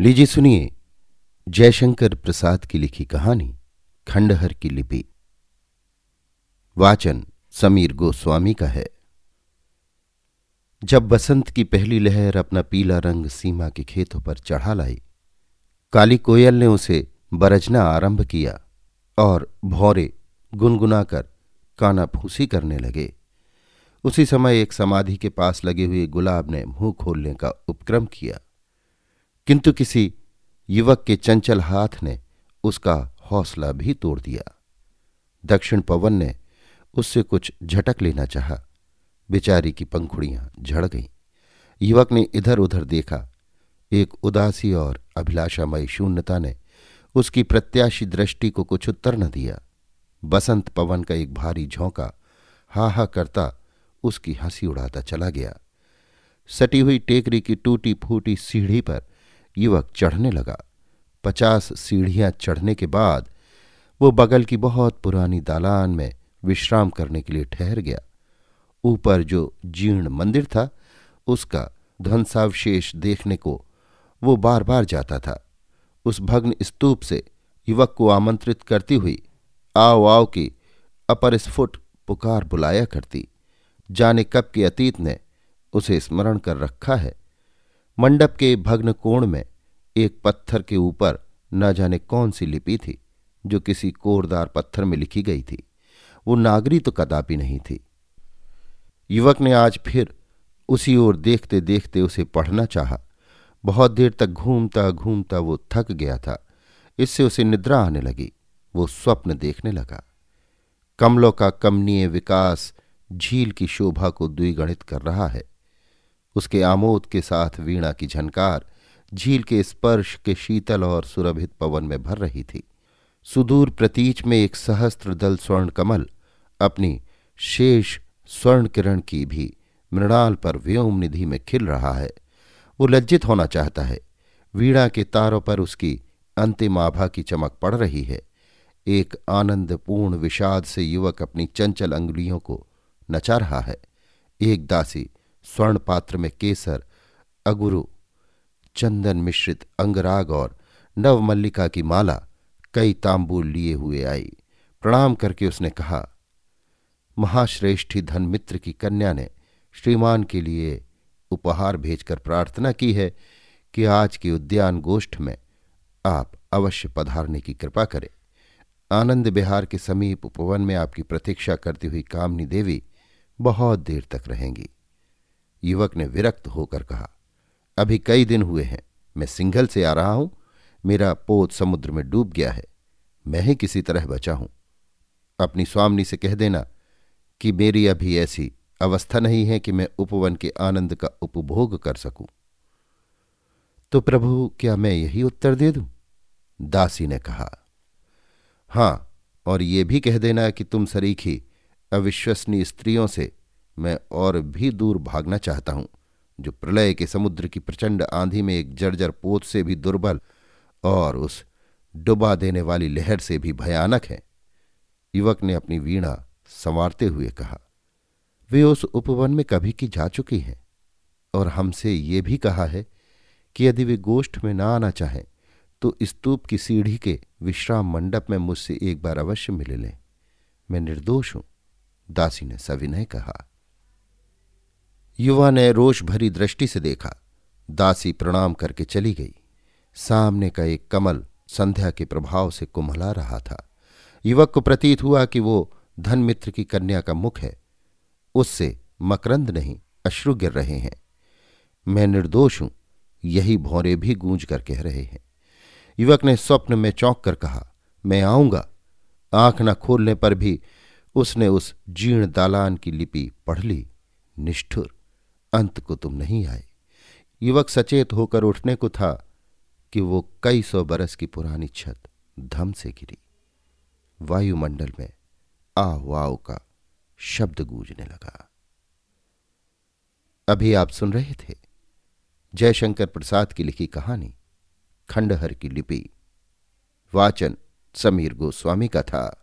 लीजिए सुनिए जयशंकर प्रसाद की लिखी कहानी खंडहर की लिपि। वाचन समीर गोस्वामी का है। जब बसंत की पहली लहर अपना पीला रंग सीमा के खेतों पर चढ़ा लाई, काली कोयल ने उसे बरजना आरंभ किया और भौरे गुनगुनाकर काना फूसी करने लगे। उसी समय एक समाधि के पास लगे हुए गुलाब ने मुँह खोलने का उपक्रम किया। किंतु किसी युवक के चंचल हाथ ने उसका हौसला भी तोड़ दिया। दक्षिण पवन ने उससे कुछ झटक लेना चाहा। बेचारी की पंखुड़ियाँ झड़ गईं। युवक ने इधर उधर देखा। एक उदासी और अभिलाषामयी शून्यता ने उसकी प्रत्याशी दृष्टि को कुछ उत्तर न दिया। बसंत पवन का एक भारी झोंका हा हा करता उसकी हँसी उड़ाता चला गया। सटी हुई टेकरी की टूटी फूटी सीढ़ी पर युवक चढ़ने लगा। पचास सीढ़ियाँ चढ़ने के बाद वो बगल की बहुत पुरानी दालान में विश्राम करने के लिए ठहर गया। ऊपर जो जीर्ण मंदिर था, उसका ध्वंसावशेष देखने को वो बार बार जाता था। उस भग्न स्तूप से युवक को आमंत्रित करती हुई आओ आओ की अपरस्फुट पुकार बुलाया करती। जाने कब के अतीत ने उसे स्मरण कर रखा है? मंडप के भग्न कोण में एक पत्थर के ऊपर न जाने कौन सी लिपि थी, जो किसी कोरदार पत्थर में लिखी गई थी। वो नागरी तो कदापि नहीं थी। युवक ने आज फिर उसी ओर देखते देखते उसे पढ़ना चाहा। बहुत देर तक घूमता घूमता वो थक गया था। इससे उसे निद्रा आने लगी। वो स्वप्न देखने लगा। कमलों का कमनीय विकास झील की शोभा को द्विगणित कर रहा है। उसके आमोद के साथ वीणा की झनकार झील के स्पर्श के शीतल और सुरभित पवन में भर रही थी। सुदूर प्रतीच में एक सहस्त्र दल स्वर्ण कमल अपनी शेष स्वर्ण किरण की भी मृणाल पर व्योम निधि में खिल रहा है। वो लज्जित होना चाहता है। वीणा के तारों पर उसकी अंतिम आभा की चमक पड़ रही है। एक आनंदपूर्ण विषाद से युवक अपनी चंचल अंगुलियों को नचा रहा है। एक दासी स्वर्ण पात्र में केसर, अगुरु, चंदन मिश्रित अंगराग और नवमल्लिका की माला कई तांबूल लिए हुए आई। प्रणाम करके उसने कहा, महाश्रेष्ठी धनमित्र की कन्या ने श्रीमान के लिए उपहार भेजकर प्रार्थना की है कि आज के उद्यान गोष्ठ में आप अवश्य पधारने की कृपा करें। आनंद बिहार के समीप उपवन में आपकी प्रतीक्षा करती हुई कामनी देवी बहुत देर तक रहेंगी। युवक ने विरक्त होकर कहा, अभी कई दिन हुए हैं, मैं सिंघल से आ रहा हूँ, मेरा पोत समुद्र में डूब गया है, मैं ही किसी तरह बचा हूँ। अपनी स्वामनी से कह देना कि मेरी अभी ऐसी अवस्था नहीं है कि मैं उपवन के आनंद का उपभोग कर सकूँ। तो प्रभु, क्या मैं यही उत्तर दे दूँ? दासी ने कहा, हाँ, और ये भी कह देना कि तुम सरीखी अविश्वसनीय स्त्रियों से मैं और भी दूर भागना चाहता हूँ, जो प्रलय के समुद्र की प्रचंड आंधी में एक जर्जर पोत से भी दुर्बल और उस डुबा देने वाली लहर से भी भयानक है। युवक ने अपनी वीणा संवारते हुए कहा, वे उस उपवन में कभी की जा चुकी हैं और हमसे ये भी कहा है कि यदि वे गोष्ठ में ना आना चाहें तो स्तूप की सीढ़ी के विश्राम मंडप में मुझसे एक बार अवश्य मिले लें। मैं निर्दोष हूँ, दासी ने सविनय कहा। युवा ने रोष भरी दृष्टि से देखा। दासी प्रणाम करके चली गई। सामने का एक कमल संध्या के प्रभाव से कुमला रहा था। युवक को प्रतीत हुआ कि वो धनमित्र की कन्या का मुख है। उससे मकरंद नहीं अश्रु गिर रहे हैं। मैं निर्दोष हूँ, यही भौरे भी गूंज कर कह रहे हैं। युवक ने स्वप्न में चौंक कर कहा, मैं आऊँगा। आँख न खोलने पर भी उसने उस जीर्ण दालान की लिपि पढ़ ली, निष्ठुर। अंत को तुम नहीं आए। युवक सचेत होकर उठने को था कि वो कई सौ बरस की पुरानी छत धम से गिरी। वायुमंडल में आव आव का शब्द गूंजने लगा। अभी आप सुन रहे थे जयशंकर प्रसाद की लिखी कहानी, खंडहर की लिपि। वाचन समीर गोस्वामी का था।